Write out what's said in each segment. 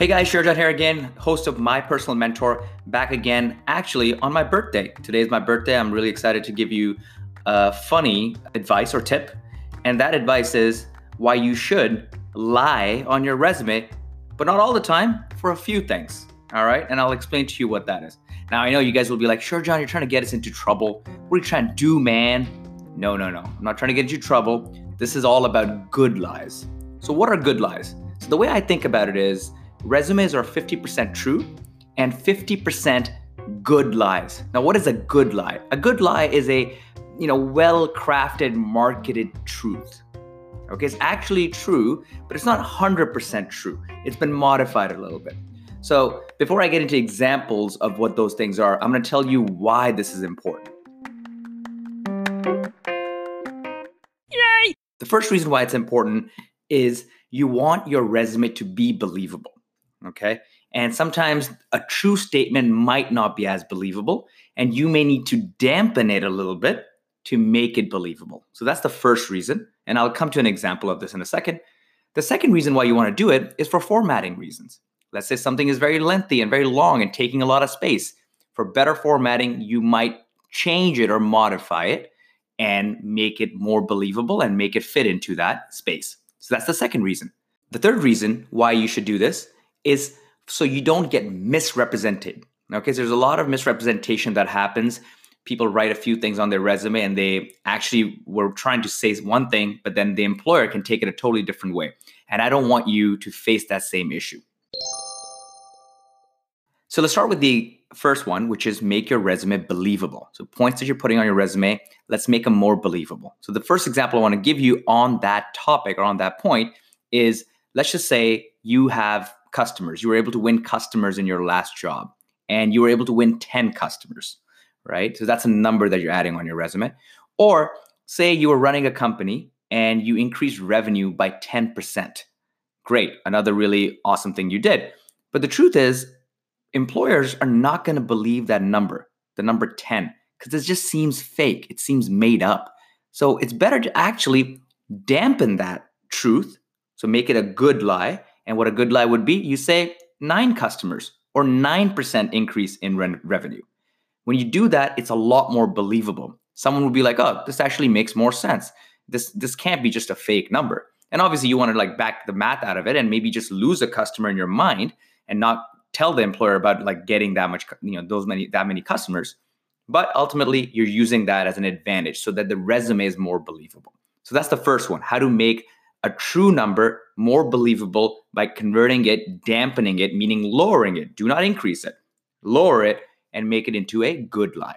Hey guys, Shurjan here again, host of My Personal Mentor, back again, actually on my birthday. Today is my birthday. I'm really excited to give you a funny advice or tip. And that advice is why you should lie on your resume, but not all the time, for a few things. All right. And I'll explain to you what that is. Now, I know you guys will be like, sure, John, you're trying to get us into trouble. What are you trying to do, man? No, no, no. I'm not trying to get you trouble. This is all about good lies. So, what are good lies? So, the way I think about it is, resumes are 50% true and 50% good lies. Now, what is a good lie? A good lie is a you know well-crafted marketed truth. Okay, it's actually true, but it's not 100% true. It's been modified a little bit. So, before I get into examples of what those things are, I'm going to tell you why this is important. Yay! The first reason why it's important is you want your resume to be believable. Okay. And sometimes a true statement might not be as believable, and you may need to dampen it a little bit to make it believable. So that's the first reason. And I'll come to an example of this in a second. The second reason why you want to do it is for formatting reasons. Let's say something is very lengthy and very long and taking a lot of space. For better formatting, you might change it or modify it and make it more believable and make it fit into that space. So that's the second reason. The third reason why you should do this is so you don't get misrepresented. Okay, so there's a lot of misrepresentation that happens. People write a few things on their resume and they actually were trying to say one thing, but then the employer can take it a totally different way. And I don't want you to face that same issue. So let's start with the first one, which is make your resume believable. So points that you're putting on your resume, let's make them more believable. So the first example I want to give you on that topic or on that point is let's just say you have customers. You were able to win customers in your last job and you were able to win 10 customers, right? So that's a number that you're adding on your resume. Or say you were running a company and you increased revenue by 10%. Great, another really awesome thing you did. But the truth is, employers are not going to believe that number, the number 10, because it just seems fake. It seems made up. So it's better to actually dampen that truth. So make it a good lie and what a good lie would be, you say nine customers or 9% increase in re- revenue. When you do that, it's a lot more believable. Someone would be like, oh, this actually makes more sense. This, this can't be just a fake number. And obviously, you want to like back the math out of it and maybe just lose a customer in your mind and not tell the employer about like getting that much, you know, those many, that many customers. But ultimately, you're using that as an advantage so that the resume is more believable. So that's the first one how to make a true number more believable by converting it, dampening it, meaning lowering it. Do not increase it. Lower it and make it into a good lie.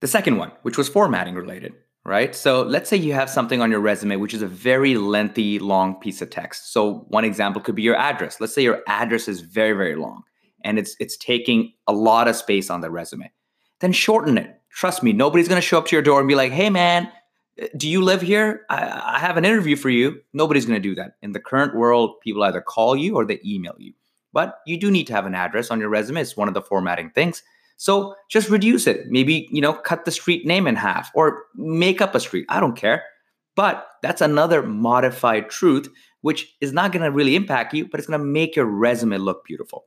The second one, which was formatting related, right? So let's say you have something on your resume, which is a very lengthy, long piece of text. So one example could be your address. Let's say your address is very, very long and it's it's taking a lot of space on the resume. Then shorten it. Trust me, nobody's gonna show up to your door and be like, hey man, do you live here? I, I have an interview for you. Nobody's going to do that. In the current world, people either call you or they email you. But you do need to have an address on your resume. It's one of the formatting things. So just reduce it. Maybe, you know, cut the street name in half or make up a street. I don't care. But that's another modified truth, which is not going to really impact you, but it's going to make your resume look beautiful.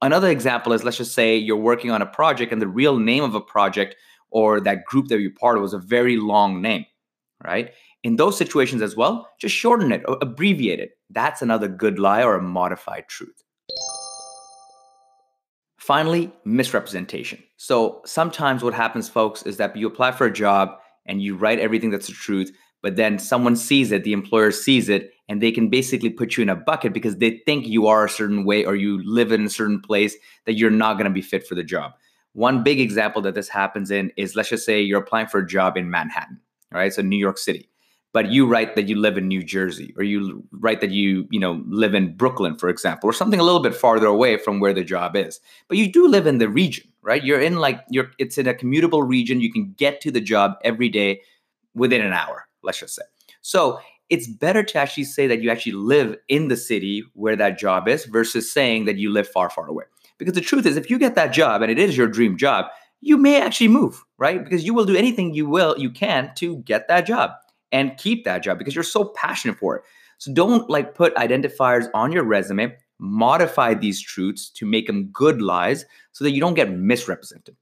Another example is let's just say you're working on a project and the real name of a project or that group that you're part of was a very long name right? In those situations as well, just shorten it or abbreviate it. That's another good lie or a modified truth. Finally, misrepresentation. So sometimes what happens, folks, is that you apply for a job and you write everything that's the truth, but then someone sees it, the employer sees it, and they can basically put you in a bucket because they think you are a certain way or you live in a certain place that you're not going to be fit for the job. One big example that this happens in is let's just say you're applying for a job in Manhattan right? So New York City. But you write that you live in New Jersey, or you write that you, you know, live in Brooklyn, for example, or something a little bit farther away from where the job is. But you do live in the region, right? You're in like you're it's in a commutable region. You can get to the job every day within an hour, let's just say. So it's better to actually say that you actually live in the city where that job is versus saying that you live far, far away. Because the truth is, if you get that job and it is your dream job, you may actually move, right? Because you will do anything you will, you can to get that job and keep that job because you're so passionate for it. So don't like put identifiers on your resume, modify these truths to make them good lies so that you don't get misrepresented.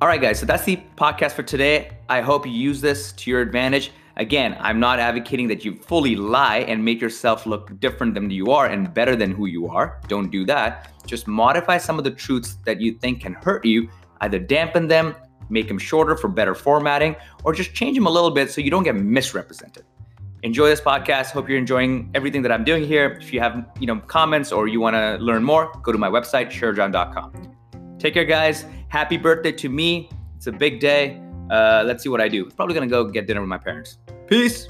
All right, guys, so that's the podcast for today. I hope you use this to your advantage. Again, I'm not advocating that you fully lie and make yourself look different than you are and better than who you are. Don't do that. Just modify some of the truths that you think can hurt you, either dampen them, make them shorter for better formatting, or just change them a little bit so you don't get misrepresented. Enjoy this podcast. Hope you're enjoying everything that I'm doing here. If you have, you know, comments or you want to learn more, go to my website, sharejohn.com. Take care, guys. Happy birthday to me. It's a big day. Uh, let's see what I do. Probably gonna go get dinner with my parents. Peace.